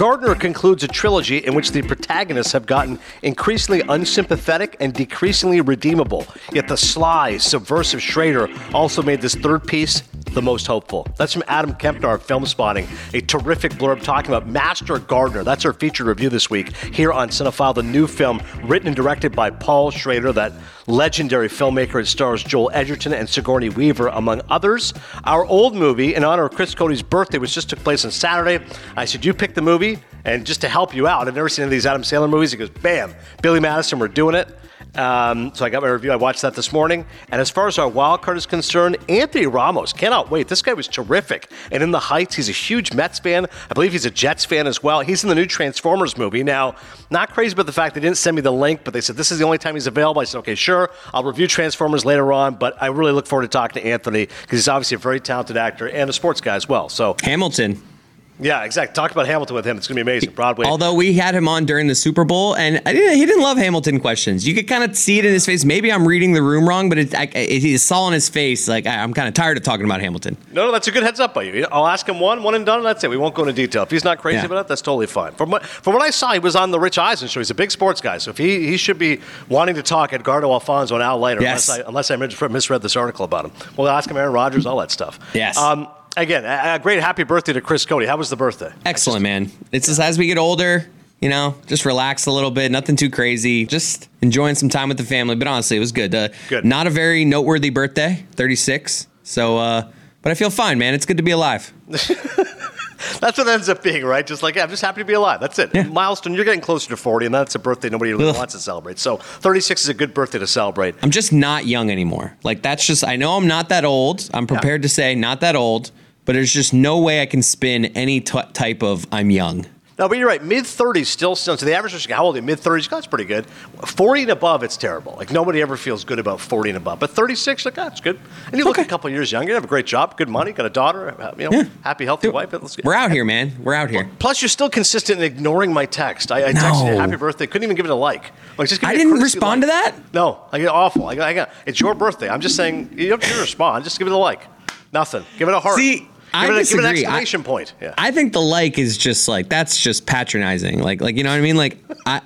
Gardner concludes a trilogy in which the protagonists have gotten increasingly unsympathetic and decreasingly redeemable. Yet the sly, subversive Schrader also made this third piece the most hopeful. That's from Adam Kempenaar of Film Spotting, a terrific blurb talking about Master Gardener. That's our featured review this week here on Cinephile, the new film written and directed by Paul Schrader, that legendary filmmaker. It stars Joel Edgerton and Sigourney Weaver, among others. Our old movie, in honor of Chris Cody's birthday, which just took place on Saturday. I said, You pick the movie, and just to help you out, I've never seen any of these Adam Sandler movies. He goes, Bam, Billy Madison, we're doing it. Um, so I got my review. I watched that this morning. And as far as our wild card is concerned, Anthony Ramos cannot wait. This guy was terrific. And in the Heights, he's a huge Mets fan. I believe he's a Jets fan as well. He's in the new Transformers movie. Now, not crazy about the fact they didn't send me the link, but they said this is the only time he's available. I said, okay, sure. I'll review Transformers later on. But I really look forward to talking to Anthony because he's obviously a very talented actor and a sports guy as well. So Hamilton. Yeah, exactly. Talk about Hamilton with him. It's going to be amazing. Broadway. Although we had him on during the Super Bowl, and I didn't, he didn't love Hamilton questions. You could kind of see it in his face. Maybe I'm reading the room wrong, but it, I, it, he saw in his face like I, am kind of tired of talking about Hamilton. No, no, that's a good heads up by you. I'll ask him one, one and done, and that's it. We won't go into detail. If he's not crazy Yeah. about it, that's totally fine. From what from what I saw, he was on the Rich Eisen show. He's a big sports guy, so if he, he should be wanting to talk Edgardo Alfonzo and Al Leiter, Yes. unless I unless I misread this article about him. We'll ask him Aaron Rodgers, all that stuff. Yes. Um, again, a, a great happy birthday to Chris Cody. How was the birthday? Excellent, man. It's just as we get older, you know, just relax a little bit. Nothing too crazy. Just enjoying some time with the family. But honestly, it was good. Uh, Good. Not a very noteworthy birthday. 36. So, uh, but I feel fine, man. It's good to be alive. That's what it ends up being, right? Just like, yeah, I'm just happy to be alive. That's it. Yeah. Milestone, you're getting closer to 40, and that's a birthday nobody really Ugh. wants to celebrate. So 36 is a good birthday to celebrate. I'm just not young anymore. Like that's just I know I'm not that old. I'm prepared to say not that old, but there's just no way I can spin any t- type of I'm young. No, but you're right. Mid 30s still sounds. So the average person, how old are you? Mid 30s? That's pretty good. 40 and above, it's terrible. Like nobody ever feels good about 40 and above. But 36, like that's good. And you look Okay. a couple years younger. You have a great job, good money, got a daughter, you know, Yeah. happy, healthy Dude, wife. Let's- We're out here, man. We're out here. Plus, you're still consistent in ignoring my text. I, I texted you happy birthday. Couldn't even give it a like. Like just give I didn't respond like. to that? No, I get awful. I got, I got, it's your birthday. I'm just saying you don't have to respond. Just give it a like. Nothing. Give it a heart. See, I Give it disagree. an I- point. Yeah. I think the like is just like that's just patronizing. Like like you know what I mean? Like I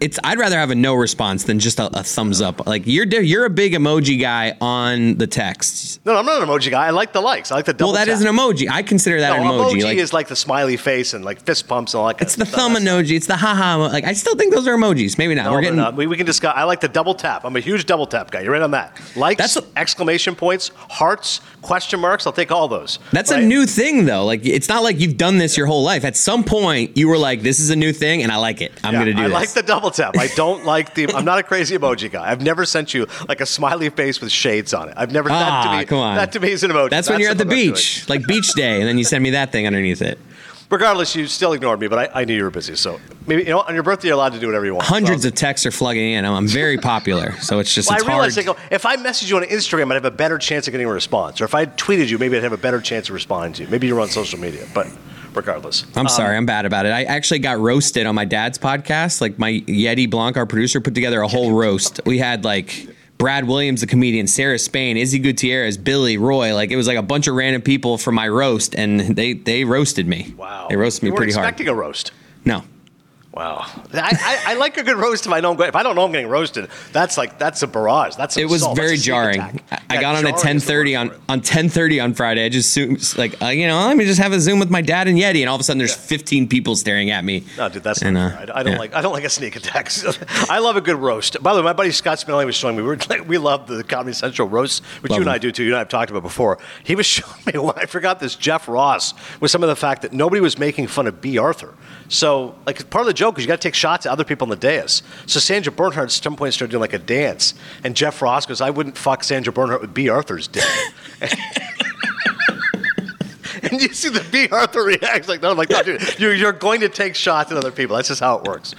it's I'd rather have a no response than just a, a thumbs up. Like you're di- you're a big emoji guy on the texts. no, I'm not an emoji guy. I like the likes. I like the double Well, that tap. is an emoji. I consider that No, an emoji. emoji like, is like the smiley face and like fist pumps and all that it's the thumb emoji. It's the haha. Like I still think those are emojis. Maybe not. No, We're getting not. We, we can discuss. I like the double tap. I'm a huge double tap guy. You're right on that. Likes, That's a- exclamation points, hearts, question marks. I'll take all those. That's a new thing though. Like it's not like you've done this your whole life. At some point you were like, "This is a new thing, and I like it. I'm Yeah, gonna do it. I this." like the double tap. I don't like the. I'm not a crazy emoji guy. I've never sent you like a smiley face with shades on it. I've never. that to Ah, me, come on. That to me is an emoji. That's when you're at the doing. beach, like beach day, and then you send me that thing underneath it. Regardless, you still ignored me, but I, I knew you were busy. So maybe you know on your birthday you're allowed to do whatever you want. Hundreds So- of texts are flooding in. I'm, I'm very popular, so it's just Well, it's I realize hard. I go, if I message you on Instagram, I'd have a better chance of getting a response. Or if I tweeted you, maybe I'd have a better chance of responding to you. Maybe you're on social media, but regardless. I'm um, sorry, I'm bad about it. I actually got roasted on my dad's podcast. Like my Yeti Blanc, our producer, put together a whole roast. We had like Brad Williams, the comedian, Sarah Spain, Izzy Gutierrez, Billy Roy. Like it was like a bunch of random people from my roast, and they they roasted me. Wow. they roasted me you pretty hard. expecting a roast. No, Wow. I, I, I like a good roast if I know I'm going. If I don't know I'm getting roasted, that's like that's a barrage. That's it was assault. Very jarring. I, I got on at jarring is the 10:30 on on 10:30 on Friday. I just zoomed, like uh, you know, let me just have a Zoom with my dad and Yeti, and all of a sudden there's 15 people staring at me. No, dude, that's And, not uh. I, don't yeah. like. I don't like a sneak attack. I love a good roast. By the way, my buddy Scott Spinelli was showing me. We, were, like, we love the Comedy Central roast, which Love you and. I do too. You and I have talked about before. He was showing me. I forgot this Jeff Ross with some of the fact that nobody was making fun of Bea Arthur. So, like, part of the joke is you got to take shots at other people on the dais. So Sandra Bernhard at some point started doing like a dance, and Jeff Ross goes, "I wouldn't fuck Sandra Bernhard with Bea Arthur's dick." And you see the Bea Arthur reacts like that. I'm like, no, dude, you're, you're going to take shots at other people. That's just how it works.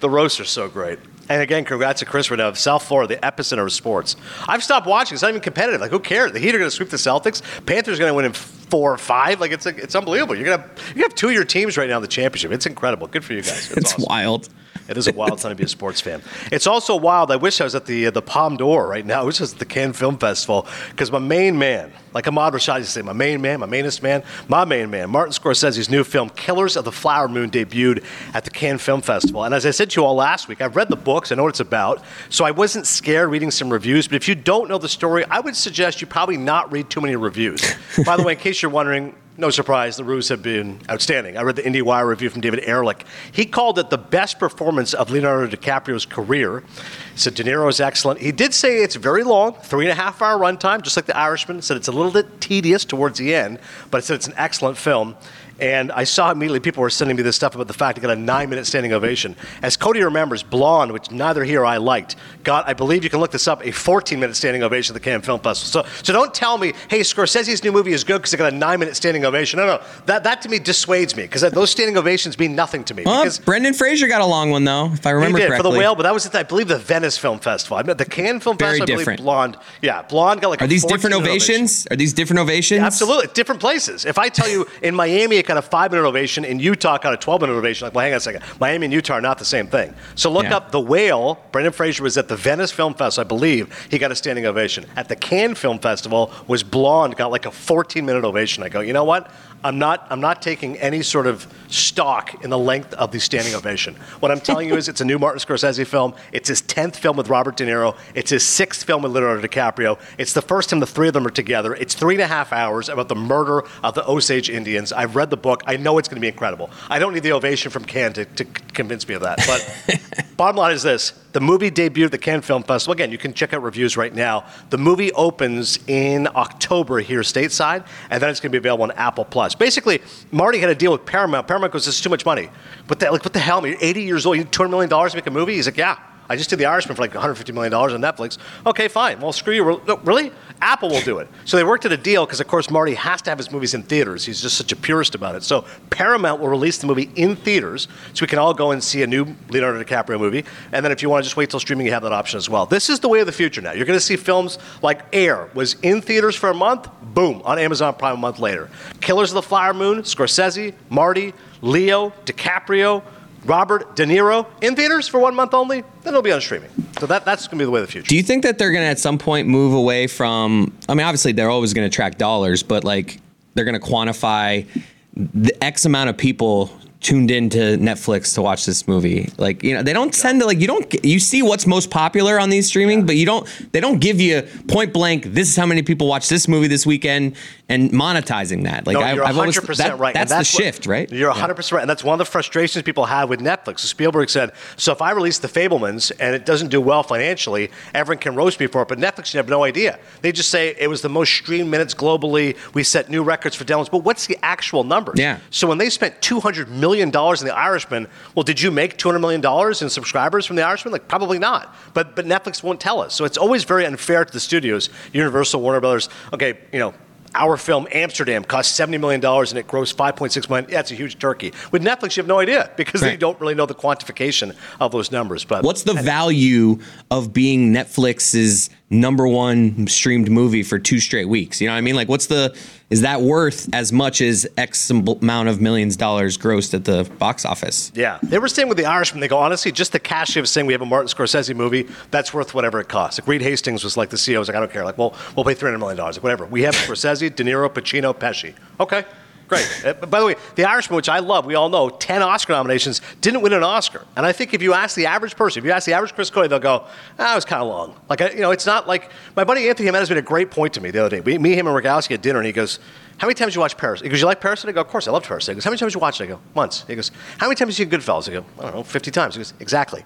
The roasts are so great. And again, congrats to Chris Reneau of South Florida, the epicenter of sports. I've stopped watching. It's not even competitive. Like, who cares? The Heat are going to sweep the Celtics. Panthers are going to win in four or five. Like, it's like, it's unbelievable. You're going to you have two of your teams right now in the championship. It's incredible. Good for you guys. It's awesome. wild. It is a wild time to be a sports fan. It's also wild. I wish I was at the uh, the Palm d'Or right now. I wish I was at the Cannes Film Festival because my main man, like Ahmad Rashad used to say, my main man, my mainest man, my main man, Martin Scorsese's new film Killers of the Flower Moon debuted at the Cannes Film Festival. And as I said to you all last week, I've read the books. I know what it's about. So I wasn't scared reading some reviews. But if you don't know the story, I would suggest you probably not read too many reviews. By the way, in case you're wondering, no surprise, the reviews have been outstanding. I read the IndieWire review from David Ehrlich. He called it the best performance of Leonardo DiCaprio's career. He said De Niro is excellent. He did say it's very long, three and a half hour runtime, just like The Irishman. Said it's a little bit tedious towards the end, but said it's an excellent film. And I saw immediately people were sending me this stuff about the fact it got a nine minute standing ovation. As Cody remembers, Blonde, which neither he or I liked, got, I believe you can look this up, a 14 minute standing ovation at the Cannes Film Festival. So, so don't tell me, hey, Scorsese's new movie is good because it got a nine minute standing ovation. No, no, that, that to me dissuades me because those standing ovations mean nothing to me. Well, because Brendan Fraser got a long one though, if I remember he did correctly. for the whale, but that was at, I believe, the Venice Film Festival. I mean, the Cannes Film Very Festival, different. I believe Blonde, yeah, Blonde got like Are a these 14 different minute ovation. ovations? Are these different ovations? Absolutely, different places. If I tell you in Miami it got a five minute ovation, in Utah it got a 12 minute ovation, like, well, hang on a second. Miami and Utah are not the same thing. So look Yeah. up The Whale. Brendan Fraser was at the Venice Film Festival, I believe. He got a standing ovation. At the Cannes Film Festival, was Blonde, got like a 14 minute ovation. I go, you know what? I'm not, I'm not taking any sort of stock in the length of the standing ovation. What I'm telling you is it's a new Martin Scorsese film. It's his 10th film with Robert De Niro. It's his sixth film with Leonardo DiCaprio. It's the first time the three of them are together. It's three and a half hours about the murder of the Osage Indians. I've read the book. I know it's going to be incredible. I don't need the ovation from Cannes to, to convince me of that. But bottom line is this. The movie debuted at the Cannes Film Festival. Again, you can check out reviews right now. The movie opens in October here stateside, and then it's going to be available on Apple Plus. Basically, Marty had a deal with Paramount. Paramount goes, "This is too much money." But like? What the hell? You're 80 years old. You need 200 million dollars to make a movie? He's like, "Yeah." I just did The Irishman for like 150 million dollars on Netflix. Okay, fine. Well, screw you. No, really? Apple will do it. So they worked at a deal because, of course, Marty has to have his movies in theaters. He's just such a purist about it. So Paramount will release the movie in theaters, so we can all go and see a new Leonardo DiCaprio movie. And then if you want to just wait till streaming, you have that option as well. This is the way of the future now. You're going to see films like Air was in theaters for a month, boom, on Amazon Prime a month later. Killers of the Flower Moon, Scorsese, Marty, Leo, DiCaprio. Robert De Niro in theaters for one month only, then it'll be on streaming. So that, that's going to be the way of the future. Do you think that they're going to at some point move away from? I mean, obviously they're always going to track dollars, but like they're going to quantify the X amount of people tuned into Netflix to watch this movie. Like you know, they don't tend to like you don't you see what's most popular on these streaming, but you don't they don't give you point blank. This is how many people watch this movie this weekend and monetizing that. Like No, I, I've always 100% that- right. and That's, the what- shift, right? You're Yeah. 100% right. And that's one of the frustrations people have with Netflix. Spielberg said, so if I release The Fabelmans and it doesn't do well financially, everyone can roast me for it. But Netflix, you have no idea. They just say it was the most streamed minutes globally. We set new records for downloads. But what's the actual number? Yeah. So when they spent $200 million in The Irishman, well, did you make $200 million in subscribers from The Irishman? Like, probably not. But, but Netflix won't tell us. So it's always very unfair to the studios, Universal, Warner Brothers. Okay, you know, our film Amsterdam cost $70 million and it grossed 5.6 million. It's a huge turkey. With Netflix, you have no idea because they don't really know the quantification of those numbers. But What's the value of being Netflix's number one streamed movie for two straight weeks? You know what I mean? Like, what's the is that worth as much as X amount of millions of dollars grossed at the box office? Yeah, they were saying with the Irishman, they go honestly, just the cash of saying we have a Martin Scorsese movie, that's worth whatever it costs. Like Reed Hastings was like the CEO, was like I don't care, like well we'll pay three hundred million dollars, like whatever. We have Scorsese, De Niro, Pacino, Pesci. Okay, great. Uh, by the way, the Irishman, which I love, we all know, ten Oscar nominations, didn't win an Oscar. And I think if you ask the average person, if you ask the average Chris Cody, they'll go, ah, it was kind of long. Like I- you know, it's not like my buddy Anthony Jimenez made a great point to me the other day. We, me, him, and Rogowski at dinner, and he goes. How many times you watch Paris? He goes, you like Paris? I go, of course, I love Paris. He goes, how many times you watch it? I go, once. He goes, how many times you see Goodfellas? I go, I don't know, 50 times. He goes, exactly.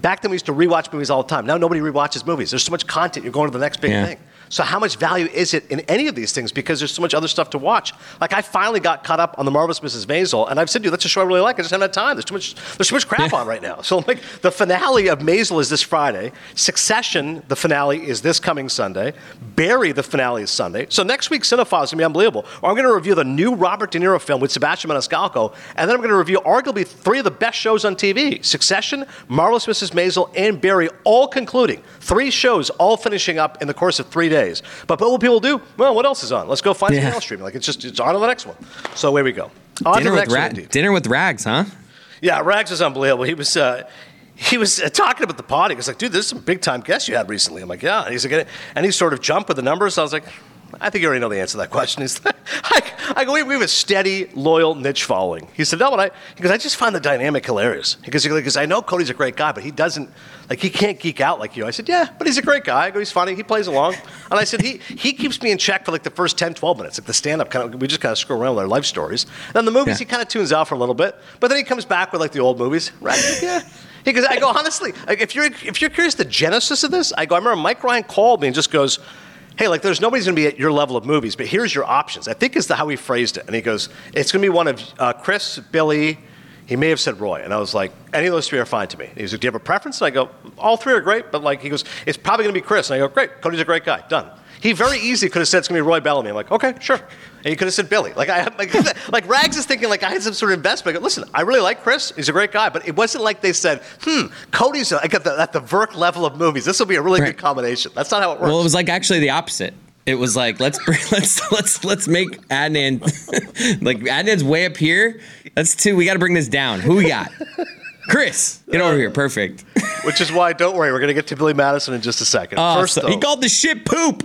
Back then we used to rewatch movies all the time. Now nobody rewatches movies. There's so much content. You're going to the next big Yeah. thing. So how much value is it in any of these things? Because there's so much other stuff to watch. Like I finally got caught up on the marvelous Mrs. Maisel, and I've said to you that's a show I really like. I just haven't had time. There's too much. There's too much crap on right now. So like the finale of Maisel is this Friday. Succession, the finale is this coming Sunday. Barry, the finale is Sunday. So next week Cinephile is gonna be unbelievable. Or I'm gonna review the new Robert De Niro film with Sebastian Maniscalco, and then I'm gonna review arguably three of the best shows on TV: Succession, Marvelous Mrs. Maisel, and Barry, all concluding. Three shows, all finishing up in the course of three days. But what will people do? Well, what else is on? Let's go find Yeah. something else streaming. Like it's just it's on to the next one. So away we go. On to Dinner the with, next one. Ra- indeed. dinner with Rags, huh? Yeah, Rags was unbelievable. He was. Uh, he was uh, talking about the pod. He was like, dude, there's some big time guests you had recently. I'm like, yeah. And he's like, and he sort of jumped with the numbers. I was like, I think you already know the answer to that question. He's like, I, I go, we, we have a steady, loyal niche following. He said, no, but I, because I just find the dynamic hilarious. Because because I know Cody's a great guy, but he doesn't, like, he can't geek out like you. I said, yeah, but he's a great guy. I go, he's funny. He plays along. And I said, he, he keeps me in check for like the first 10, 12 minutes. Like the stand up, kind of, we just kind of screw around with our life stories. And then the movies, yeah. he kind of tunes out for a little bit. But then he comes back with like the old movies. Right? Yeah. Because I go honestly, like, if you're if you're curious the genesis of this, I go. I remember Mike Ryan called me and just goes, "Hey, like there's nobody's going to be at your level of movies, but here's your options." I think is the how he phrased it, and he goes, "It's going to be one of uh, Chris, Billy." He may have said Roy, and I was like, "Any of those three are fine to me." He was like, "Do you have a preference?" And I go, "All three are great," but like he goes, "It's probably going to be Chris," and I go, "Great, Cody's a great guy, done." He very easily could have said it's going to be Roy Bellamy. I'm like, okay, sure. And he could have said Billy. Like, I, like, like Rags is thinking like I had some sort of investment. I go, Listen, I really like Chris. He's a great guy. But it wasn't like they said, hmm, Cody's like at the, at the Virk level of movies. This will be a really right. good combination. That's not how it works. Well, it was like actually the opposite. It was like let's let's let's let's make Adnan like Adnan's way up here. That's two. We got to bring this down. Who we got? Chris, get over here. Perfect. Which is why, don't worry, we're going to get to Billy Madison in just a second. Uh, First, so, though, he called the shit poop.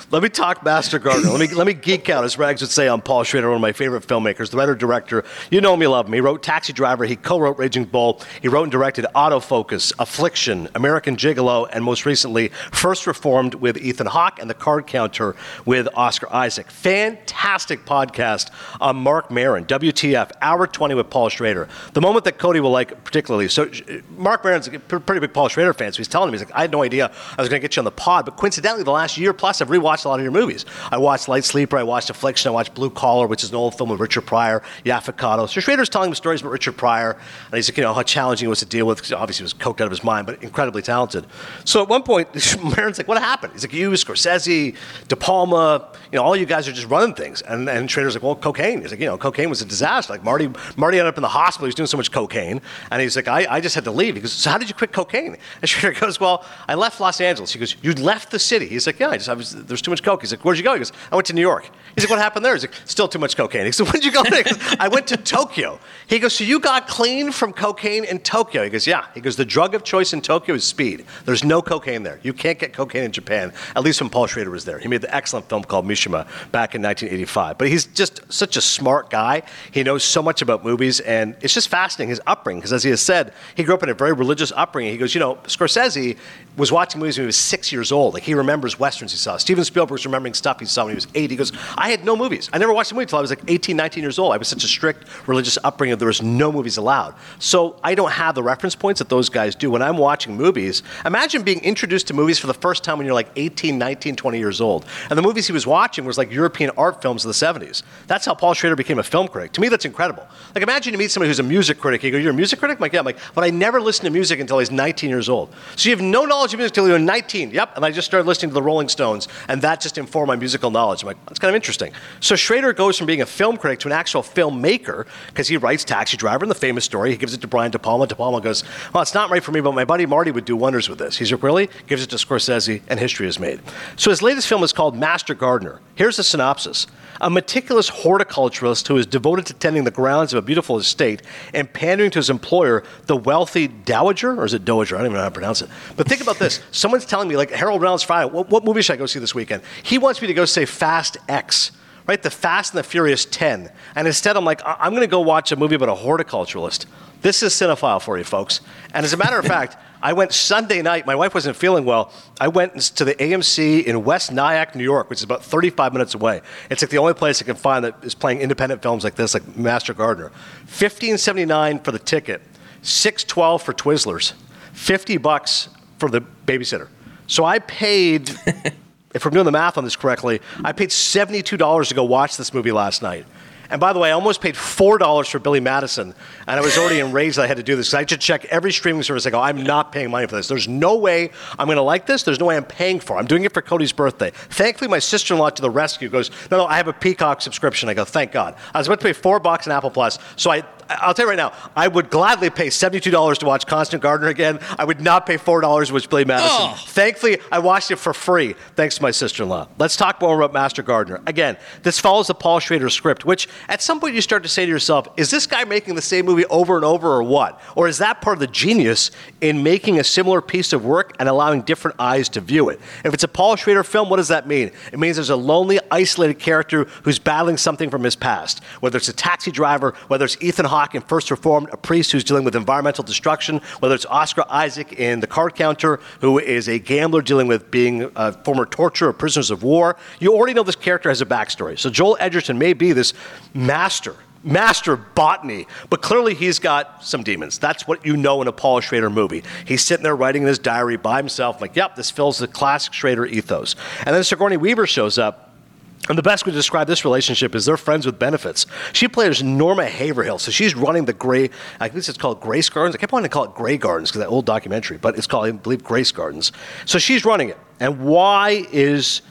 Let me talk Master Gardener. let me let me geek out, as Rags would say, on Paul Schrader, one of my favorite filmmakers, the writer director. You know me, love him. He wrote Taxi Driver. He co-wrote Raging Bull. He wrote and directed Autofocus, Affliction, American Gigolo, and most recently, First Reformed with Ethan Hawke and The Card Counter with Oscar Isaac. Fantastic podcast on Marc Maron, WTF, Hour 20 with Paul Schrader. The moment that Cody will like particularly. So Marc Maron's a pretty big Paul Schrader fan, so he's telling me, he's like, I had no idea I was going to get you on the pod, but coincidentally, the last year plus, I've rewatched a lot of your movies. I watched Light Sleeper, I watched Affliction, I watched Blue Collar, which is an old film with Richard Pryor, Yaphet So Schrader's telling me stories about Richard Pryor, and he's like, you know, how challenging it was to deal with. Because obviously, he was coked out of his mind, but incredibly talented. So at one point, Maron's like, what happened? He's like, you, Scorsese, De Palma, you know, all you guys are just running things. And, and Schrader's like, well, cocaine. He's like, you know, cocaine was a disaster. Like Marty, Marty ended up in the hospital. He was doing so much cocaine. And he's like, I, I just had to leave. He goes, so how did you quit cocaine? And Schrader goes, well, I left Los Angeles. He goes, you left the city. He's like, yeah, I just, I was, there's too much coke. He's like, where'd you go? He goes, I went to New York. He's like, what happened there? He's like, still too much cocaine. He said, where'd you go? Goes, I went to Tokyo. He goes, so you got clean from cocaine in Tokyo? He goes, yeah. He goes, the drug of choice in Tokyo is speed. There's no cocaine there. You can't get cocaine in Japan, at least when Paul Schrader was there. He made the excellent film called Mishima back in 1985. But he's just such a smart guy. He knows so much about movies, and it's just fascinating, his upbringing, because as he has said, he grew up in a very religious upbringing. He goes, you know, Scorsese was watching movies when he was six years old. Like, he remembers westerns he saw. Steven Spielberg's remembering stuff he saw when he was eight. He goes, I had no movies. I never watched a movie until I was like 18, 19 years old. I was such a strict religious upbringing there was no movies allowed. So I don't have the reference points that those guys do. When I'm watching movies, imagine being introduced to movies for the first time when you're like 18, 19, 20 years old. And the movies he was watching was like European art films of the 70s. That's how Paul Schrader became a film critic. To me, that's incredible. Like imagine you meet somebody who's a music critic. You go, you're a music critic? I'm like, yeah. I'm like, but I never listened to music until I was 19 years old. So you have no knowledge of music until you're 19. Yep. And I just started listening to the Rolling Stones, and that just informed my musical knowledge. I'm like, that's kind of interesting. So Schrader goes from being a film critic to an actual filmmaker because he writes Taxi Driver and the famous story. He gives it to Brian De Palma. De Palma goes, well, it's not right for me, but my buddy Marty would do wonders with this. He's like, really? Gives it to Scorsese, and history is made. So his latest film is called Master Gardener. Here's the synopsis. A meticulous horticulturalist who is devoted to tending the grounds of a beautiful estate and pandering to his employer, the wealthy dowager, or is it dowager? I don't even know how to pronounce it. But think about this. Someone's telling me, like Harold Reynolds Friday, what, what movie should I go see this weekend? He wants me to go say Fast X right? The Fast and the Furious 10. And instead, I'm like, I'm going to go watch a movie about a horticulturalist. This is cinephile for you, folks. And as a matter of fact, I went Sunday night. My wife wasn't feeling well. I went to the AMC in West Nyack, New York, which is about 35 minutes away. It's like the only place I can find that is playing independent films like this, like Master Gardener. 15.79 for the ticket, 6.12 for Twizzlers, 50 bucks for the babysitter. So I paid if I'm doing the math on this correctly, I paid $72 to go watch this movie last night. And by the way, I almost paid $4 for Billy Madison, and I was already enraged that I had to do this I to check every streaming service. I go, I'm not paying money for this. There's no way I'm going to like this. There's no way I'm paying for it. I'm doing it for Cody's birthday. Thankfully, my sister in law to the rescue goes, No, no, I have a Peacock subscription. I go, Thank God. I was about to pay four bucks in Apple Plus, so I, I'll tell you right now, I would gladly pay $72 to watch Constant Gardener again. I would not pay $4 to watch Billy Madison. Oh. Thankfully, I watched it for free, thanks to my sister in law. Let's talk more about Master Gardener. Again, this follows the Paul Schrader script, which at some point you start to say to yourself, is this guy making the same movie over and over or what? Or is that part of the genius in making a similar piece of work and allowing different eyes to view it? If it's a Paul Schrader film, what does that mean? It means there's a lonely, isolated character who's battling something from his past, whether it's a taxi driver, whether it's Ethan Hawke in First Reformed, a priest who's dealing with environmental destruction, whether it's Oscar Isaac in The Card Counter, who is a gambler dealing with being a former torturer prisoners of war. You already know this character has a backstory. So Joel Edgerton may be this master master botany, but clearly he's got some demons. That's what you know in a Paul Schrader movie. He's sitting there writing in his diary by himself, like, yep, this fills the classic Schrader ethos. And then Sigourney Weaver shows up. And the best way to describe this relationship is they're friends with benefits. She plays Norma Haverhill, so she's running the Gray, I think it's called Grace Gardens. I kept wanting to call it Gray Gardens because that old documentary, but it's called, I believe, Grace Gardens. So she's running it. And why is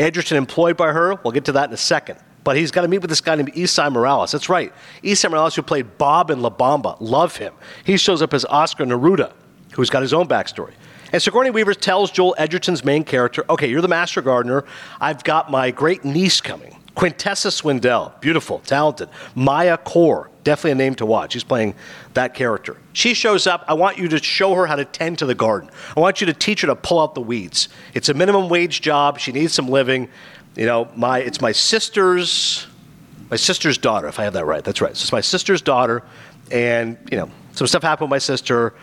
Edgerton employed by her? We'll get to that in a second but he's got to meet with this guy named Esai Morales. That's right. Esai Morales, who played Bob in La Bamba. Love him. He shows up as Oscar Neruda, who's got his own backstory. And Sigourney Weaver tells Joel Edgerton's main character, okay, you're the master gardener. I've got my great niece coming. Quintessa Swindell, beautiful, talented. Maya Core, definitely a name to watch. She's playing that character. She shows up. I want you to show her how to tend to the garden. I want you to teach her to pull out the weeds. It's a minimum wage job. She needs some living you know, my it's my sister's my sister's daughter, if I have that right. That's right. So it's my sister's daughter, and you know, some stuff happened with my sister.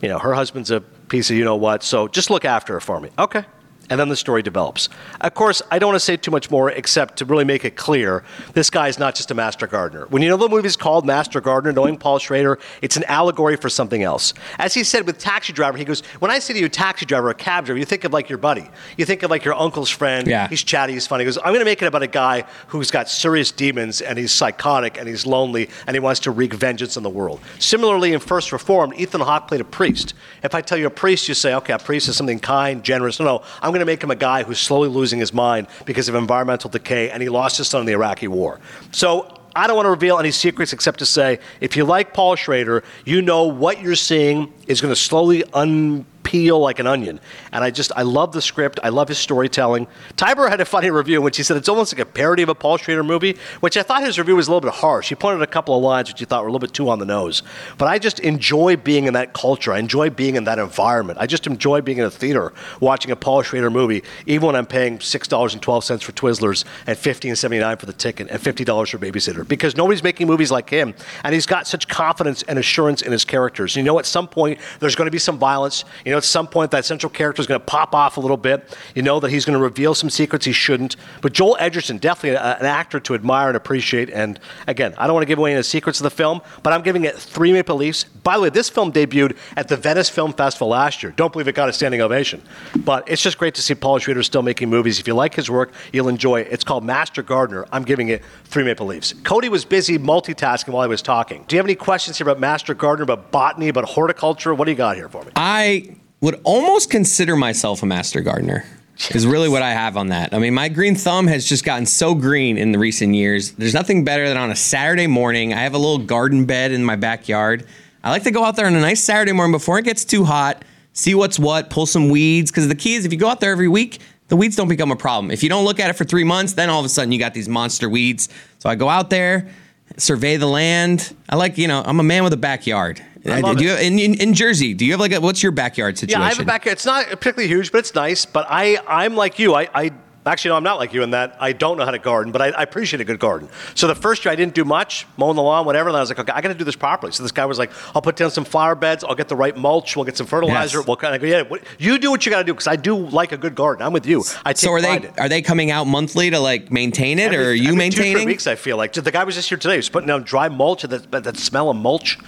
You know, her husband's a piece of you know what. So just look after her for me. Okay and then the story develops. Of course, I don't want to say too much more except to really make it clear this guy is not just a master gardener. When you know the movie's called Master Gardener, knowing Paul Schrader, it's an allegory for something else. As he said with Taxi Driver, he goes, When I say to you taxi driver or a cab driver, you think of like your buddy. You think of like your uncle's friend. Yeah. He's chatty, he's funny. He goes, I'm going to make it about a guy who's got serious demons and he's psychotic and he's lonely and he wants to wreak vengeance on the world. Similarly, in First Reformed, Ethan Hawke played a priest. If I tell you a priest, you say, Okay, a priest is something kind, generous. No, no, I'm going to make him a guy who's slowly losing his mind because of environmental decay, and he lost his son in the Iraqi war. So I don't want to reveal any secrets except to say if you like Paul Schrader, you know what you're seeing is going to slowly un peel like an onion. And I just, I love the script. I love his storytelling. Tiber had a funny review in which he said it's almost like a parody of a Paul Schrader movie, which I thought his review was a little bit harsh. He pointed a couple of lines which he thought were a little bit too on the nose. But I just enjoy being in that culture. I enjoy being in that environment. I just enjoy being in a theater watching a Paul Schrader movie, even when I'm paying $6.12 for Twizzlers and $15.79 for the ticket and $50 for babysitter. Because nobody's making movies like him. And he's got such confidence and assurance in his characters. You know, at some point, there's going to be some violence. You know, at some point that central character is going to pop off a little bit. You know that he's going to reveal some secrets he shouldn't. But Joel Edgerton, definitely a, an actor to admire and appreciate. And again, I don't want to give away any secrets of the film, but I'm giving it three Maple Leafs. By the way, this film debuted at the Venice Film Festival last year. Don't believe it got a standing ovation. But it's just great to see Paul Schrader still making movies. If you like his work, you'll enjoy it. It's called Master Gardener. I'm giving it three Maple Leafs. Cody was busy multitasking while I was talking. Do you have any questions here about Master Gardener, about botany, about horticulture? What do you got here for me? I would almost consider myself a master gardener. Is really what I have on that. I mean, my green thumb has just gotten so green in the recent years. There's nothing better than on a Saturday morning. I have a little garden bed in my backyard. I like to go out there on a nice Saturday morning before it gets too hot, see what's what, pull some weeds. Because the key is if you go out there every week, the weeds don't become a problem. If you don't look at it for three months, then all of a sudden you got these monster weeds. So I go out there, survey the land. I like, you know, I'm a man with a backyard. I uh, love do you it. in, in, in Jersey? Do you have like a what's your backyard situation? Yeah, I have a backyard. It's not particularly huge, but it's nice. But I, I'm like you. I, I actually no, I'm not like you in that I don't know how to garden, but I, I appreciate a good garden. So the first year I didn't do much, mowing the lawn, whatever. And I was like, okay, I got to do this properly. So this guy was like, I'll put down some flower beds. I'll get the right mulch. We'll get some fertilizer. Yes. We'll kind of go, yeah. What, you do what you got to do because I do like a good garden. I'm with you. I take so are they it. are they coming out monthly to like maintain it, or are Every- you every Two, three weeks, I feel like. The guy was just here today. He was putting down dry mulch, that, that, that smell of mulch.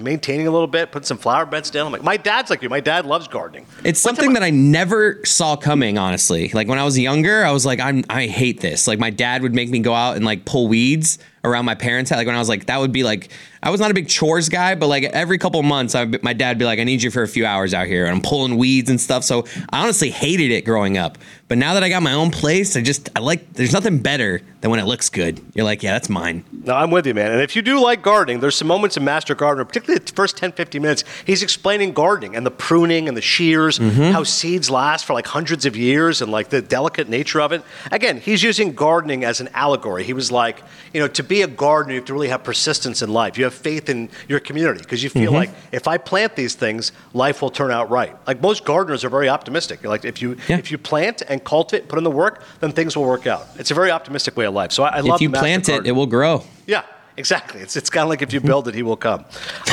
Maintaining a little bit, putting some flower beds down. I'm like, my dad's like you. My dad loves gardening. It's something that I never saw coming, honestly. Like when I was younger, I was like, I'm I hate this. Like my dad would make me go out and like pull weeds around my parents' house. Like when I was like, that would be like, I was not a big chores guy, but like every couple months, I, my dad would be like, I need you for a few hours out here, and I'm pulling weeds and stuff. So I honestly hated it growing up. But now that I got my own place, I just I like. There's nothing better than when it looks good. You're like, yeah, that's mine. No, I'm with you, man. And if you do like gardening, there's some moments in Master Gardener, particularly the first 10, 15 minutes, he's explaining gardening and the pruning and the shears, mm-hmm. how seeds last for like hundreds of years and like the delicate nature of it. Again, he's using gardening as an allegory. He was like, you know, to be a gardener, you have to really have persistence in life. You have faith in your community because you feel mm-hmm. like if I plant these things, life will turn out right. Like most gardeners are very optimistic. Like if you yeah. if you plant and cultivate, put in the work, then things will work out. It's a very optimistic way of life. So I, I love. If you plant it, it will grow. Yeah, exactly. It's it's kind of like if you build it, he will come.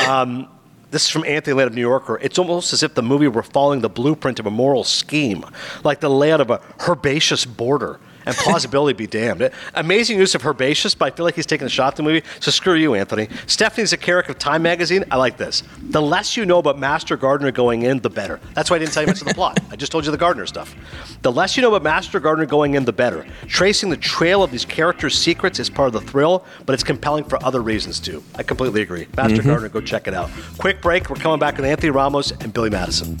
Um, this is from Anthony Lane of New Yorker. It's almost as if the movie were following the blueprint of a moral scheme, like the layout of a herbaceous border and plausibility be damned. Amazing use of herbaceous, but I feel like he's taking a shot at the movie. So screw you, Anthony. Stephanie Zacharek of Time Magazine. I like this. The less you know about Master Gardener going in, the better. That's why I didn't tell you much of the plot. I just told you the gardener stuff. The less you know about Master Gardener going in, the better. Tracing the trail of these characters' secrets is part of the thrill, but it's compelling for other reasons too. I completely agree. Master mm-hmm. Gardener, go check it out. Quick break. We're coming back with Anthony Ramos and Billy Madison.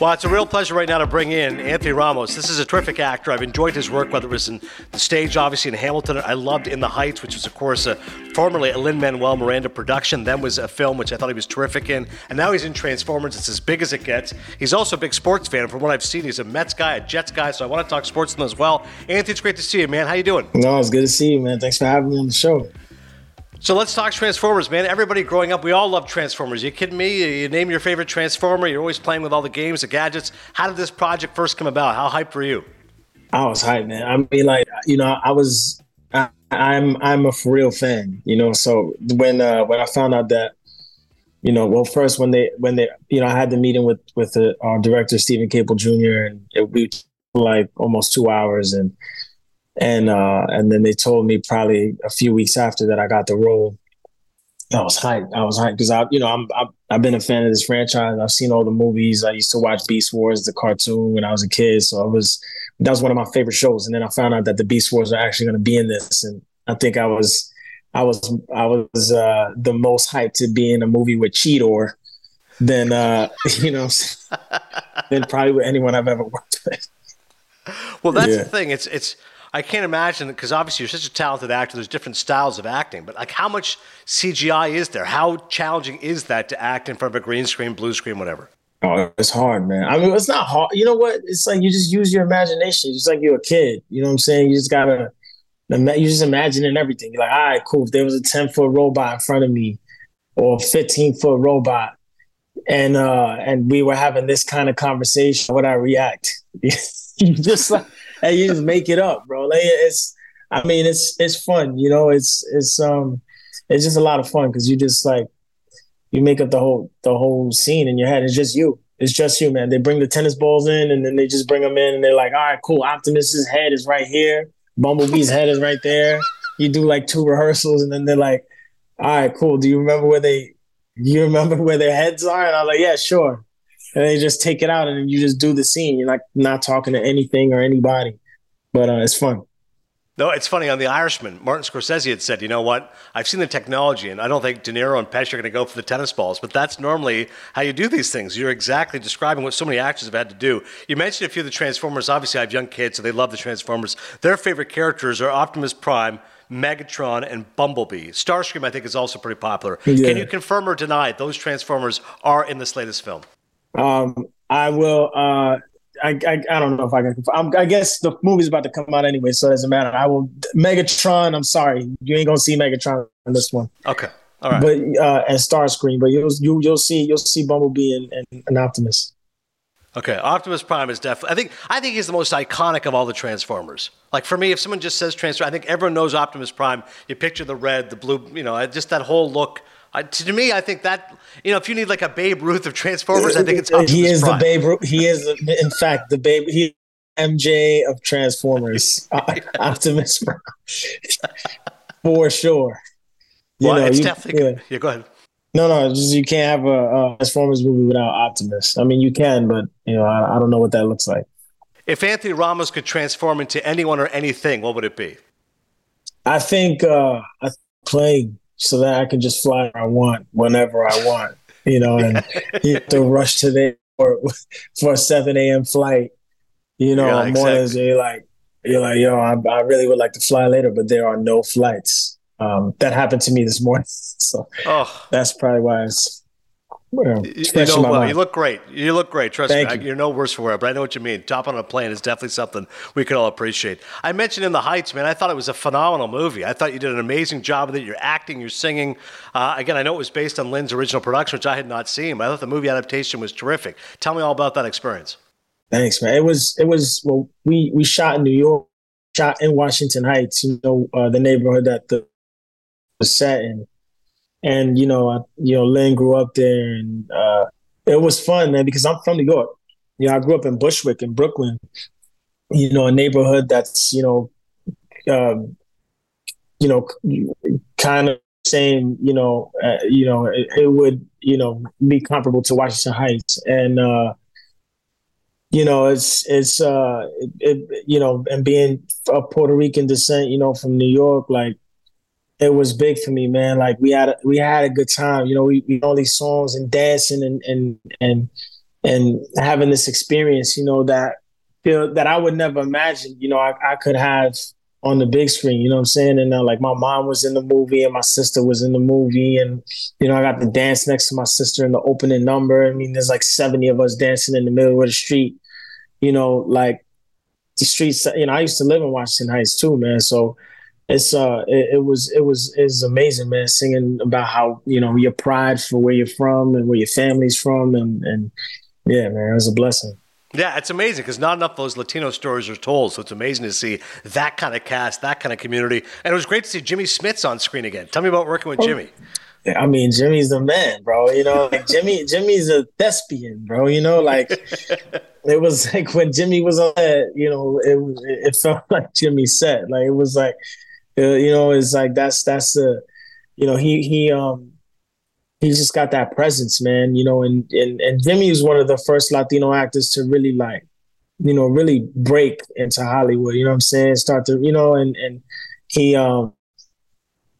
Well, it's a real pleasure right now to bring in Anthony Ramos. This is a terrific actor. I've enjoyed his work, whether it was in the stage, obviously in Hamilton. I loved In the Heights, which was, of course, a, formerly a Lin Manuel Miranda production. Then was a film which I thought he was terrific in, and now he's in Transformers. It's as big as it gets. He's also a big sports fan. From what I've seen, he's a Mets guy, a Jets guy. So I want to talk sports with him as well. Anthony, it's great to see you, man. How you doing? No, it's good to see you, man. Thanks for having me on the show. So let's talk Transformers, man. Everybody growing up, we all love Transformers. You kidding me? You name your favorite Transformer. You're always playing with all the games, the gadgets. How did this project first come about? How hyped were you? I was hyped, man. I mean, like you know, I was. I, I'm I'm a for real fan, you know. So when uh, when I found out that, you know, well, first when they when they you know I had the meeting with with the, our director Steven Caple Jr. and it, we like almost two hours and and uh, and then they told me probably a few weeks after that I got the role. I was hyped. I was hyped because I, you know, I'm, i have been a fan of this franchise. I've seen all the movies. I used to watch Beast Wars, the cartoon, when I was a kid. So I was that was one of my favorite shows. And then I found out that the Beast Wars are actually going to be in this, and I think I was, I was, I was uh, the most hyped to be in a movie with Cheetor than uh, you know, than probably with anyone I've ever worked with. Well, that's yeah. the thing. It's it's I can't imagine because obviously you're such a talented actor. There's different styles of acting, but like how much CGI is there? How challenging is that to act in front of a green screen, blue screen, whatever? Oh, it's hard, man. I mean, it's not hard. You know what? It's like you just use your imagination. It's like you're a kid. You know what I'm saying? You just gotta, you just imagining everything. You're like, all right, cool. If there was a 10 foot robot in front of me, or a 15 foot robot, and uh, and we were having this kind of conversation, would I react? you just like you just make it up, bro. Like it's, I mean, it's it's fun, you know. It's it's um, it's just a lot of fun because you just like you make up the whole the whole scene in your head. It's just you. It's just you, man. They bring the tennis balls in, and then they just bring them in, and they're like, "All right, cool. Optimus's head is right here. Bumblebee's head is right there." You do like two rehearsals, and then they're like, "All right, cool. Do you remember where they? You remember where their heads are?" And I'm like, "Yeah, sure." And they just take it out and you just do the scene. You're like not talking to anything or anybody, but uh, it's fun. No, it's funny. On The Irishman, Martin Scorsese had said, you know what? I've seen the technology, and I don't think De Niro and Pesci are going to go for the tennis balls, but that's normally how you do these things. You're exactly describing what so many actors have had to do. You mentioned a few of the Transformers. Obviously, I have young kids, so they love the Transformers. Their favorite characters are Optimus Prime, Megatron, and Bumblebee. Starscream, I think, is also pretty popular. Yeah. Can you confirm or deny those Transformers are in this latest film? Um, I will. Uh, I, I, I don't know if I can. I'm, I guess the movie's about to come out anyway, so it doesn't matter. I will. Megatron. I'm sorry, you ain't gonna see Megatron in this one. Okay. All right. But uh, and Starscream, but you'll you, you'll see you'll see Bumblebee and, and, and Optimus. Okay, Optimus Prime is definitely. I think I think he's the most iconic of all the Transformers. Like for me, if someone just says Transformer, I think everyone knows Optimus Prime. You picture the red, the blue, you know, just that whole look. I, to me, I think that you know, if you need like a Babe Ruth of Transformers, I think it's Optimus he is Prime. the Babe. Ruth- He is, in fact, the Babe. He MJ of Transformers. Optimus Prime, for sure. You well, know, it's you- definitely yeah. Yeah, go ahead. No, no, just you can't have a, a Transformers movie without Optimus. I mean, you can, but you know, I, I don't know what that looks like. If Anthony Ramos could transform into anyone or anything, what would it be? I think uh, I playing so that I can just fly where I want whenever I want, you know, and you have to rush to the airport for a seven a.m. flight. You know, Yeah, on mornings exactly. you're like, you're like, yo, I, I really would like to fly later, but there are no flights. Um, that happened to me this morning, so Oh, that's probably why it's. Well, you, it's you fresh in know, well, you look great. You look great. Trust Thank me. You. you're no worse for wear, but I know what you mean. Top on a plane is definitely something we could all appreciate. I mentioned in the Heights, man. I thought it was a phenomenal movie. I thought you did an amazing job with it. You're acting, you're singing. Uh, again, I know it was based on Lin's original production, which I had not seen, but I thought the movie adaptation was terrific. Tell me all about that experience. Thanks, man. It was it was well, we we shot in New York, shot in Washington Heights, you know, uh, the neighborhood that the was set in, and you know, I, you know, Lin grew up there, and uh, it was fun, man, because I'm from New York. You know, I grew up in Bushwick in Brooklyn. You know, a neighborhood that's you know, um, you know, kind of same. You know, uh, you know, it, it would you know be comparable to Washington Heights, and. uh you know, it's it's uh, it, it, you know, and being of Puerto Rican descent, you know, from New York, like it was big for me, man. Like we had a, we had a good time, you know. We we all these songs and dancing and and and and having this experience, you know, that feel that I would never imagine, you know, I, I could have on the big screen. You know what I'm saying? And uh, like my mom was in the movie and my sister was in the movie, and you know, I got to dance next to my sister in the opening number. I mean, there's like 70 of us dancing in the middle of the street you know, like the streets. You know, I used to live in Washington Heights too, man. So it's uh, it, it was it was amazing, man. Singing about how you know your pride for where you're from and where your family's from, and and yeah, man, it was a blessing. Yeah, it's amazing because not enough of those Latino stories are told. So it's amazing to see that kind of cast, that kind of community. And it was great to see Jimmy Smits on screen again. Tell me about working with Jimmy. Yeah, I mean, Jimmy's the man, bro. You know, like Jimmy, Jimmy's a thespian, bro. You know, like it was like when Jimmy was on that, you know, it it felt like Jimmy said, like it was like, you know, it's like that's that's the, you know, he he um he just got that presence, man. You know, and and and Jimmy was one of the first Latino actors to really like, you know, really break into Hollywood. You know what I'm saying? Start to, you know, and and he um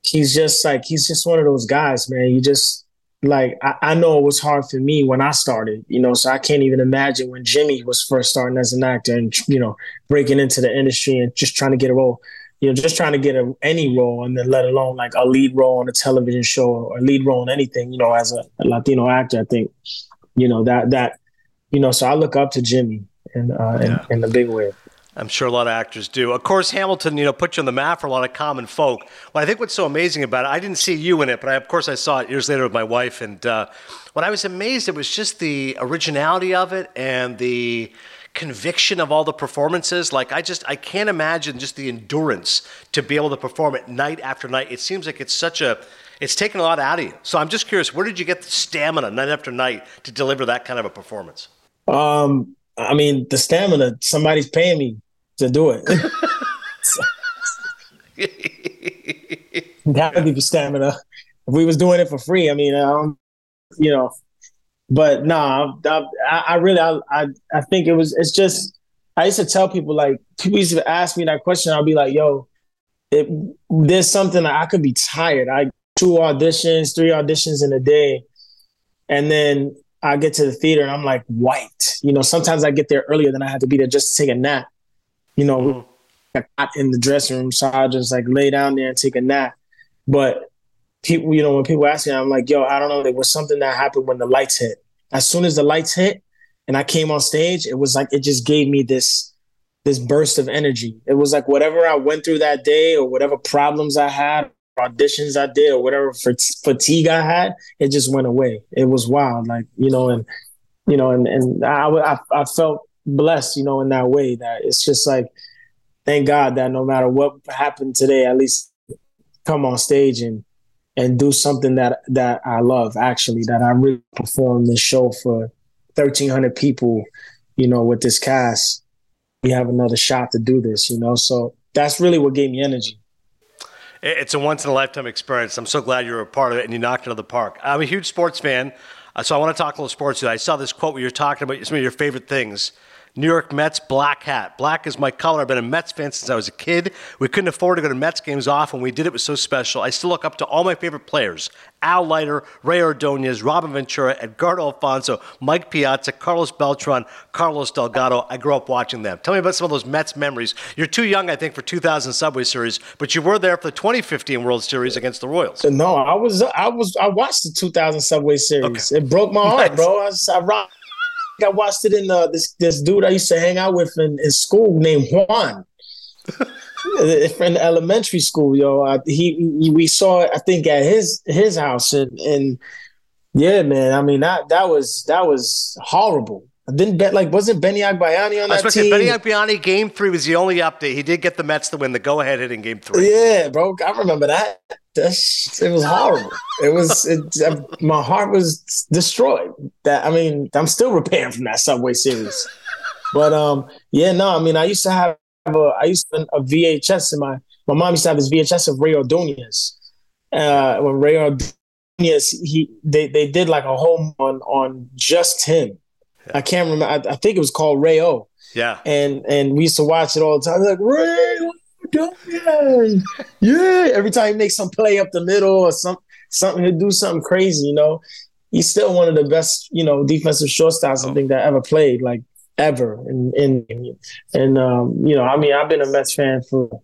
he's just like he's just one of those guys, man. You just like I, I know it was hard for me when I started, you know, so I can't even imagine when Jimmy was first starting as an actor and you know breaking into the industry and just trying to get a role, you know, just trying to get a, any role and then let alone like a lead role on a television show or a lead role in anything, you know, as a, a Latino actor. I think, you know, that that you know, so I look up to Jimmy in uh, Yeah. in, in the big way. I'm sure a lot of actors do. Of course, Hamilton, you know, put you on the map for a lot of common folk. What I think what's so amazing about it, I didn't see you in it, but I, of course I saw it years later with my wife. And uh, what I was amazed at was just the originality of it and the conviction of all the performances. Like I just, I can't imagine just the endurance to be able to perform it night after night. It seems like it's such a, it's taken a lot out of you. So I'm just curious, where did you get the stamina night after night to deliver that kind of a performance? Um, I mean, the stamina. Somebody's paying me to do it. Gotta give you stamina. If we was doing it for free, I mean, um, you know, but no, nah, I, I really, I, I, I think it was. It's just. I used to tell people like people used to ask me that question. I'll be like, "Yo, it, there's something that I could be tired. I two auditions, three auditions in a day, and then I get to the theater and I'm like white. You know, sometimes I get there earlier than I had to be there just to take a nap. You know, mm-hmm. got hot in the dressing room, so I just like lay down there and take a nap. But people, you know, when people ask me, I'm like, yo, I don't know. There was something that happened when the lights hit. As soon as the lights hit, and I came on stage, it was like it just gave me this this burst of energy. It was like whatever I went through that day or whatever problems I had, auditions I did or whatever fatigue I had, it just went away. It was wild, like you know, and you know, and and I I, I felt blessed, you know, in that way that it's just like thank God that no matter what happened today, at least come on stage and and do something that that I love actually that I really perform this show for 1300 people, you know, with this cast. We have another shot to do this, you know. So that's really what gave me energy. It's a once in a lifetime experience. I'm so glad you were a part of it and you knocked it out of the park. I'm a huge sports fan, uh, so I want to talk a little sports. I saw this quote where you're talking about some of your favorite things New York Mets black hat. Black is my color. I've been a Mets fan since I was a kid. We couldn't afford to go to Mets games often. We did it was so special. I still look up to all my favorite players: Al Leiter, Rey Ordonez, Robin Ventura, Edgardo Alfonzo, Mike Piazza, Carlos Beltran, Carlos Delgado. I grew up watching them. Tell me about some of those Mets memories. You're too young, I think, for 2000 Subway Series, but you were there for the 2015 World Series against the Royals. No, I was. I was. I watched the 2000 Subway Series. Okay. It broke my heart, nice. bro. I, I rocked I watched it in the this this dude I used to hang out with in, in school named Juan. in elementary school, yo. I, he, he, we saw it, I think, at his his house, and and yeah, man. I mean that that was that was horrible. I didn't bet like wasn't Benny Agbayani on that team? Benny Agbayani game three was the only update. He did get the Mets to win the go ahead hit in game three. Yeah, bro. I remember that. That's, it was horrible. It was it, my heart was destroyed. That I mean, I'm still repairing from that Subway series. But um, yeah, no, I mean, I used to have a I used to have a VHS in my my mom used to have this VHS of Rey Ordonez. Uh, when Rey Ordonez, he they they did like a home on on just him. I can't remember. I, I think it was called Ray O. Yeah. And and we used to watch it all the time. Like Ray, doing? Yeah. Every time he makes some play up the middle or some something to do something crazy, you know. He's still one of the best, you know, defensive shortstops oh. I think that ever played, like ever. And and and um, you know, I mean, I've been a Mets fan for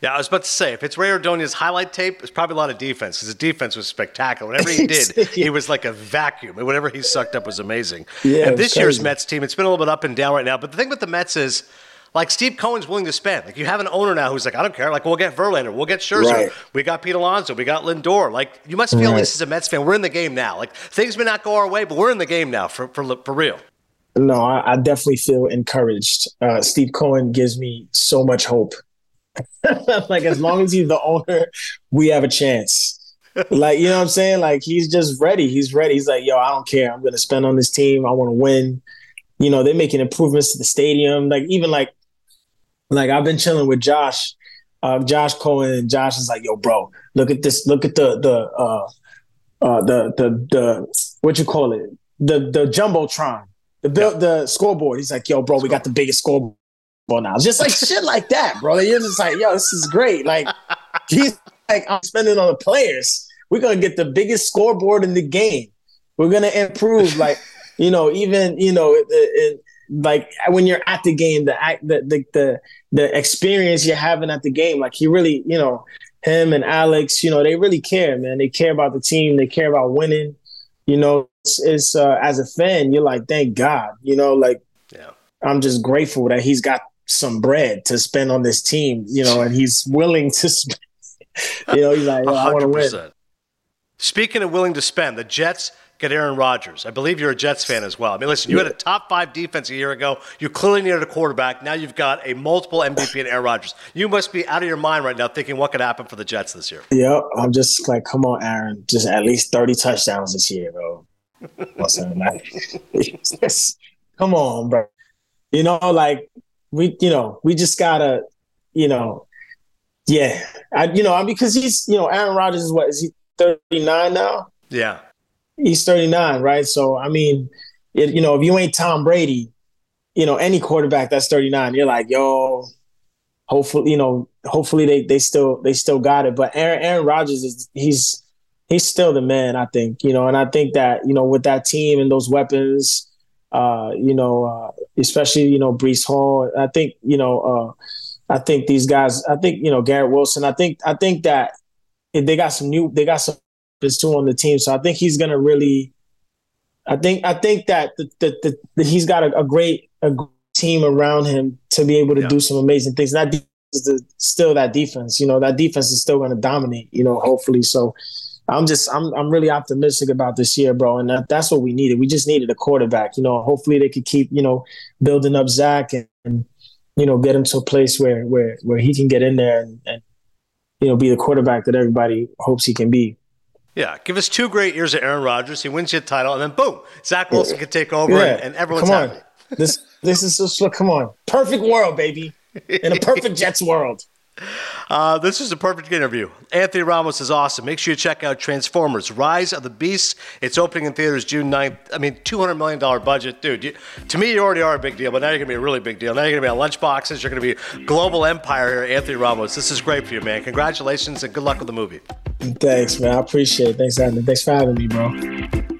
yeah, I was about to say, if it's Rey Ordonez's highlight tape, it's probably a lot of defense because the defense was spectacular. Whatever he did, yeah. he was like a vacuum. And whatever he sucked up was amazing. Yeah, and this year's Mets team, it's been a little bit up and down right now. But the thing with the Mets is, like Steve Cohen's willing to spend. Like you have an owner now who's like, I don't care. Like we'll get Verlander, we'll get Scherzer, right. we got Pete Alonso, we got Lindor. Like you must feel right. this is a Mets fan. We're in the game now. Like things may not go our way, but we're in the game now for for, for real. No, I, I definitely feel encouraged. Uh, Steve Cohen gives me so much hope. like as long as he's the owner, we have a chance. Like you know what I'm saying? Like he's just ready. He's ready. He's like, yo, I don't care. I'm gonna spend on this team. I want to win. You know, they're making improvements to the stadium. Like even like like I've been chilling with Josh, uh, Josh Cohen, and Josh is like, "Yo, bro, look at this. Look at the the uh, uh, the the the what you call it, the the jumbotron, the yeah. the scoreboard." He's like, "Yo, bro, we got the biggest scoreboard now." Just like shit like that, bro. You're just like, "Yo, this is great." Like he's like, "I'm spending on the players. We're gonna get the biggest scoreboard in the game. We're gonna improve." Like you know, even you know, it, it, like when you're at the game, the act, the, the the the experience you're having at the game, like he really, you know, him and Alex, you know, they really care, man. They care about the team. They care about winning. You know, it's, it's uh, as a fan, you're like, thank God. You know, like yeah. I'm just grateful that he's got some bread to spend on this team. You know, and he's willing to. Spend, you know, he's like, I want to win. Speaking of willing to spend, the Jets get Aaron Rodgers. I believe you're a Jets fan as well. I mean, listen, you had a top five defense a year ago. You clearly needed a quarterback. Now you've got a multiple MVP in Aaron Rodgers. You must be out of your mind right now thinking what could happen for the Jets this year. Yeah, I'm just like, come on, Aaron, just at least 30 touchdowns this year, bro. come on, bro. You know, like we, you know, we just gotta, you know, yeah, I, you know, because he's, you know, Aaron Rodgers is what is he 39 now? Yeah he's 39, right? So I mean, it, you know, if you ain't Tom Brady, you know, any quarterback that's 39, you're like, yo, hopefully, you know, hopefully they they still they still got it. But Aaron Aaron Rodgers is he's he's still the man, I think, you know, and I think that, you know, with that team and those weapons, uh, you know, uh, especially, you know, Breece Hall, I think, you know, uh, I think these guys, I think, you know, Garrett Wilson, I think, I think that they got some new, they got some is too on the team. So I think he's gonna really I think I think that the, the, the, he's got a, a great a team around him to be able to yeah. do some amazing things. And that is the, still that defense. You know, that defense is still going to dominate. You know, hopefully. So I'm just I'm I'm really optimistic about this year, bro. And that, that's what we needed. We just needed a quarterback. You know, hopefully they could keep you know building up Zach and, and you know get him to a place where where where he can get in there and, and you know be the quarterback that everybody hopes he can be. Yeah, give us two great years of Aaron Rodgers. He wins you a title, and then boom, Zach Wilson yeah. can take over, yeah. and, and, everyone's come happy. This this is just come on, perfect world, baby, in a perfect Jets world. Uh, this is a perfect interview. Anthony Ramos is awesome. Make sure you check out Transformers Rise of the Beasts. It's opening in theaters June 9th. I mean, $200 million budget. Dude, you, to me, you already are a big deal, but now you're going to be a really big deal. Now you're going to be on lunchboxes. You're going to be global empire here, Anthony Ramos. This is great for you, man. Congratulations and good luck with the movie. Thanks, man. I appreciate it. Thanks, Anthony. Thanks for having me, bro.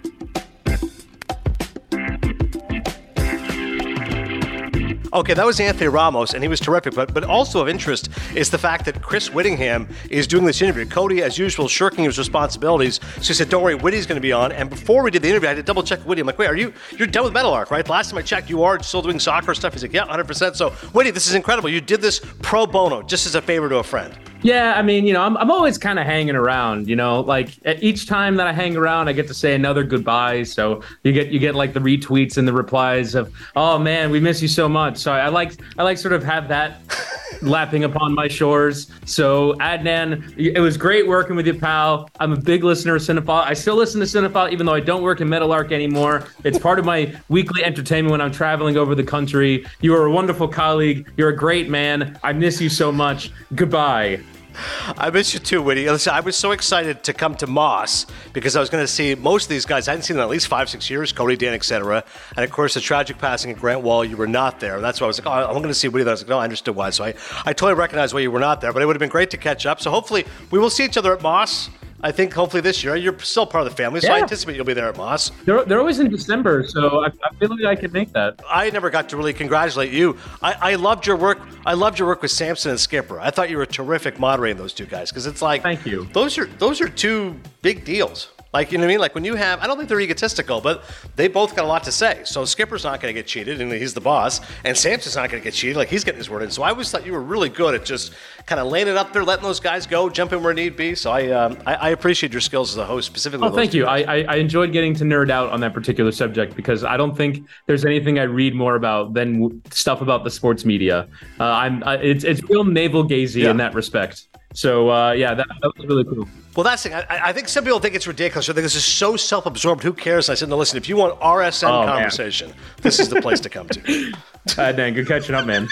Okay, that was Anthony Ramos, and he was terrific. But but also of interest is the fact that Chris Whittingham is doing this interview. Cody, as usual, shirking his responsibilities. So he said, "Don't worry, Whitty's going to be on." And before we did the interview, I had to double check Whitty. I'm like, "Wait, are you you're done with Meadowlark, right?" Last time I checked, you are still doing soccer stuff. He's like, "Yeah, 100." percent So Whitty, this is incredible. You did this pro bono, just as a favor to a friend. Yeah, I mean, you know, I'm, I'm always kind of hanging around, you know, like each time that I hang around, I get to say another goodbye. So you get, you get like the retweets and the replies of, oh man, we miss you so much. So I like, I like sort of have that lapping upon my shores. So Adnan, it was great working with you, pal. I'm a big listener of Cinephile. I still listen to Cinephile, even though I don't work in Meadowlark anymore. It's part of my weekly entertainment when I'm traveling over the country. You are a wonderful colleague. You're a great man. I miss you so much. Goodbye. I miss you too, Whitty. Listen, I was so excited to come to Moss because I was going to see most of these guys. I hadn't seen them in at least five, six years. Cody, Dan, etc. And of course, the tragic passing of Grant Wahl, You were not there. And that's why I was like, oh, I'm going to see Whitty. I was like, no, I understood why. So I, I totally recognized why you were not there. But it would have been great to catch up. So hopefully, we will see each other at Moss. I think hopefully this year you're still part of the family, so yeah. I anticipate you'll be there at Moss. They're, they're always in December, so I, I feel like I can make that. I never got to really congratulate you. I, I loved your work. I loved your work with Samson and Skipper. I thought you were terrific moderating those two guys because it's like thank you. Those are those are two big deals. Like, you know what I mean? Like when you have, I don't think they're egotistical, but they both got a lot to say. So Skipper's not going to get cheated, and he's the boss, and Samson's not going to get cheated. Like he's getting his word in. So I always thought you were really good at just kind of laying it up there, letting those guys go, jumping where need be. So I, um, I, I, appreciate your skills as a host, specifically. Oh, thank you. I, I, enjoyed getting to nerd out on that particular subject because I don't think there's anything I read more about than stuff about the sports media. Uh, I'm, uh, it's, it's real navel gazy yeah. in that respect. So uh, yeah, that, that, was really cool. Well, that's the thing. I, I, think some people think it's ridiculous. I think this is so self-absorbed. Who cares? I said, no, listen. If you want RSM oh, conversation, man. this is the place to come to. uh, Dan, good catching up, man.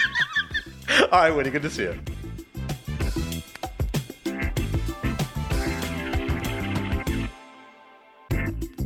All right, Whitty, good to see you.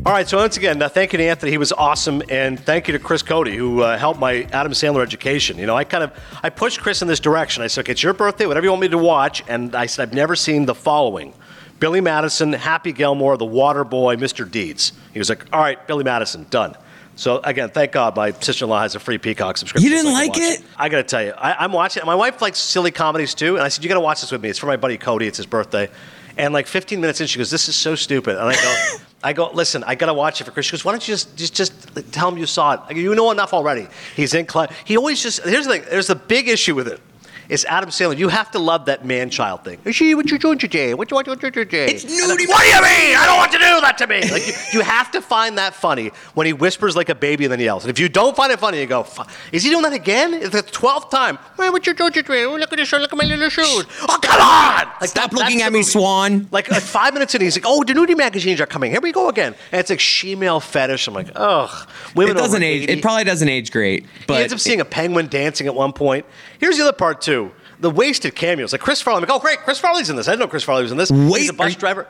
All right, so once again, uh, thank you to Anthony. He was awesome, and thank you to Chris Cody, who uh, helped my Adam Sandler education. You know, I kind of I pushed Chris in this direction. I said, "Okay, it's your birthday, whatever you want me to watch." And I said, "I've never seen the following: Billy Madison, Happy Gilmore, The Water Boy, Mr. Deeds." He was like, "All right, Billy Madison, done." So again, thank God my sister-in-law has a free Peacock subscription. You didn't so like it? it? I got to tell you, I, am watching. it. My wife likes silly comedies too, and I said, "You got to watch this with me. It's for my buddy Cody. It's his birthday." And like 15 minutes in, she goes, "This is so stupid." And I go, "I go, listen, I gotta watch it for Chris." She goes, "Why don't you just just just tell him you saw it? Go, you know enough already." He's in. Cl- he always just. Here's the thing. There's a big issue with it is Adam Sandler. You have to love that man child thing. Is she what you doing today? What you want to do today? It's nudie. What do you mean? I don't want to do that to me. Like you, you, have to find that funny when he whispers like a baby and then yells. And if you don't find it funny, you go, "Is he doing that again?" It's the twelfth time. What you doing today? Oh, look at this shirt. Look at my little shoes. Oh, come on! Like, Stop that, looking at me, Swan. Like, like five minutes in, he's like, "Oh, the nudie magazines are coming. Here we go again." And it's like shemale fetish. I'm like, ugh. Women it doesn't age. 80. It probably doesn't age great. But he ends up seeing a penguin dancing at one point. Here's the other part too the wasted cameos. Like Chris Farley. I'm like, oh, great, Chris Farley's in this. I didn't know Chris Farley was in this. Wait, he's a bus driver.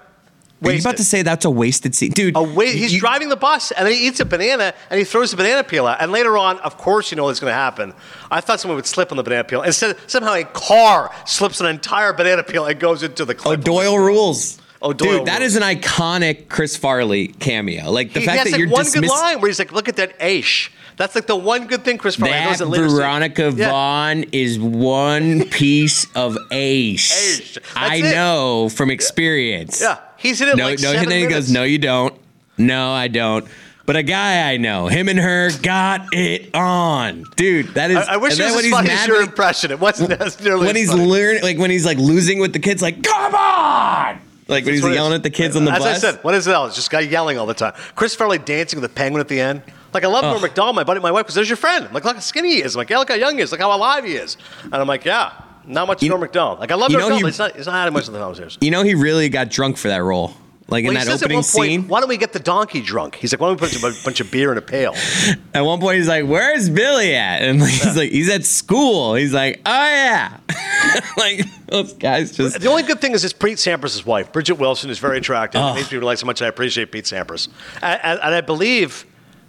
Wasted. Are you about to say that's a wasted scene, dude? A wa- he's you, driving the bus and then he eats a banana and he throws the banana peel out. And later on, of course, you know what's going to happen. I thought someone would slip on the banana peel. Instead, somehow a car slips an entire banana peel and goes into the. Oh, Doyle rules. Oh, Doyle dude, that is an iconic Chris Farley cameo. Like the he, fact he has that like you're one dismiss- good line where he's like, "Look at that Aish." That's like the one good thing Chris Farley that Veronica yeah. Vaughn is one piece of ace. I it. know from experience. Yeah, he's in it no, like no, seven and then he goes, "No, you don't. No, I don't." but a guy I know, him and her got it on, dude. That is. I, I wish it was as funny as your impression. It wasn't as nearly when he's learning, like when he's like losing with the kids, like come on, like when he's That's yelling at the kids on the As bus. As I said, what is it? It's just guy yelling all the time. Chris Farley dancing with the penguin at the end. Like I love Norm Macdonald, my buddy, my wife, because there's your friend. I'm like, look how skinny he is. I'm like, yeah, look how young he is. Look how alive he is. And I'm like, yeah, not much Norm Macdonald. Like I love Norm know Macdonald, he- but he's not, he's not adding much of the conversation. you know, he really got drunk for that role. Like Well, in that opening one point, scene. why don't we get the donkey drunk? He's like, why don't we put a bunch of beer in a pail? At one point, he's like, "Where's Billy at?" And like, he's like, "He's at school." He's like, "Oh yeah." like those guys just. The only good thing is it's Pete Sampras' wife, Bridgette Wilson, is very attractive. Oh. It makes me realize how much I appreciate Pete Sampras. And, and, and I believe,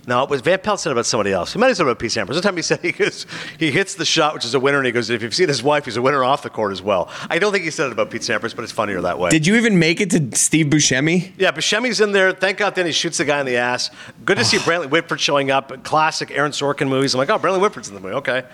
no, it was Van Pelt said about somebody else. He might have said about Pete Sampras. One time he said he goes, he hits the shot, which is a winner, and he goes, if you've seen his wife, he's a winner off the court as well. I don't think he said it about Pete Sampras, but it's funnier that way. Did you even make it to Steve Buscemi? yeah, Buscemi's in there. Thank God then he shoots the guy in the ass. Good to see Bradley Whitford showing up. Classic Aaron Sorkin movies. I'm like, oh, Bradley Whitford's in the movie. Okay.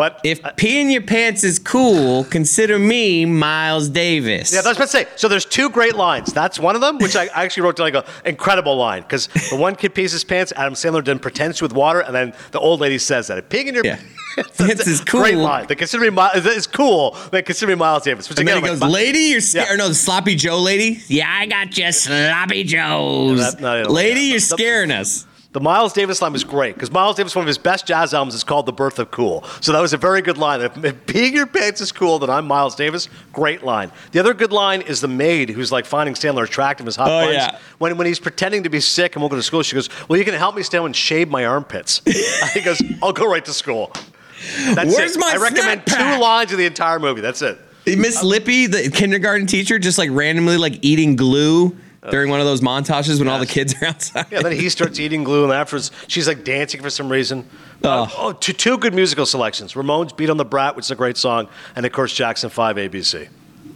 But If uh, peeing your pants is cool, consider me Miles Davis. Yeah, that's what I say. So there's two great lines. That's one of them, which I actually wrote down like an incredible line because the one kid pees his pants, Adam Sandler then pretends with water, and then the old lady says that. Pig in your Yeah. pants is Great cool. line. They consider me Mi- it's cool. They consider me Miles Davis. Which and again, then he goes, like, "Lady, you're scared." Yeah. Or no, the sloppy Joe lady. Yeah, I got you, sloppy Joes. Yeah, that- no, I don't like lady, you're scaring us. The Miles Davis line was great because Miles Davis, one of his best jazz albums, is called "The Birth of Cool." So that was a very good line. If, if peeing your pants is cool, then I'm Miles Davis. Great line. The other good line is the maid who's like finding Sandler attractive as hot Oh, buns. yeah. When when he's pretending to be sick and won't go to school, she goes, "Well, you can help me stand and shave my armpits." he goes, "I'll go right to school." That's Where's it. my I recommend snack two lines of the entire movie. That's it. Miss Lippy, the kindergarten teacher, just like randomly like eating glue during one of those montages when all the kids are outside. Yeah, then he starts eating glue, and afterwards she's like dancing for some reason. Uh, Oh. oh, two, two good musical selections: Ramones "Beat on the Brat," which is a great song, and of course Jackson Five ABC.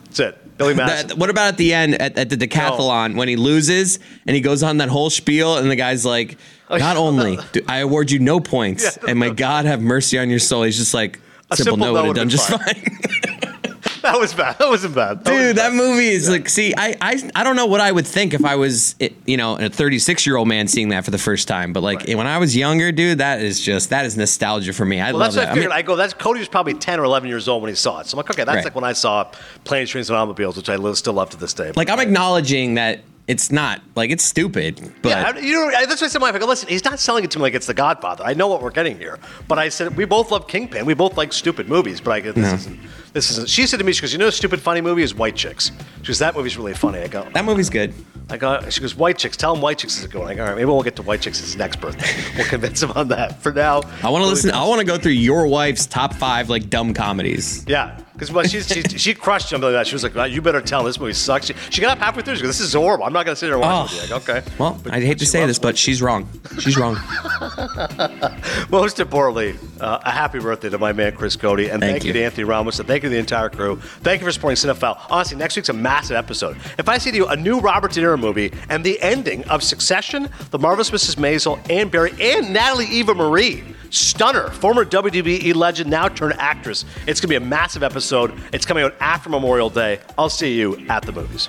That's it. Billy Madison. That- what about at the end at, at the decathlon when he loses and he goes on that whole spiel and the guy's like, Oh, "Not only do I award you no points, Yeah. and may God have mercy on your soul." He's just like, "Simple, simple no would have done just fine." that was bad. That wasn't bad. That Dude, was that bad. movie is like, see, I, I, I don't know what I would think if I was, you know, a 36 year old man seeing that for the first time. But like when I was younger, dude, that is just that is nostalgia for me. I Well, love that's that. I figured. I, go, that's Cody was probably 10 or 11 years old when he saw it. So I'm like, okay, that's Right. like when I saw Planes, Trains, and Automobiles, which I still love to this day. like I'm acknowledging that it's not like it's stupid, but yeah, you know, that's what I said to my wife. I go, listen, he's not selling it to me like it's The Godfather. I know what we're getting here. But I said, we both love Kingpin. We both like stupid movies. But I go, this isn't, this isn't. She said to me, she goes, you know, a stupid funny movie is White Chicks. She goes, that movie's really funny. I go, that movie's good. I go, she goes, White Chicks. Tell him White Chicks is going. I go, all right, maybe we'll get to White Chicks his next birthday. We'll convince him on that. For now, I want to listen. I want to go through your wife's top five like dumb comedies. Yeah, because well, she, she, she crushed something like that. She was like, "Well, "You better tell him this movie sucks." She, she got up halfway through. She goes, "This is horrible. I'm not going to sit here and watch Oh. it." Like, okay. Well, But- I hate to say this, but she's wrong. She's wrong. Most importantly, uh, a happy birthday to my man Chris Cody, and Thank thank, you. you. to Anthony Ramos, and thank you to the entire crew. Thank you for supporting Cinephile. Honestly, next week's a massive episode. If I see to you a new Robert De Niro movie and the ending of Succession, The Marvelous Mrs. Maisel, and Barry, and Natalie Eva Marie, stunner, former WWE legend, now turned actress, it's going to be a massive episode. It's coming out after Memorial Day. I'll see you at the movies.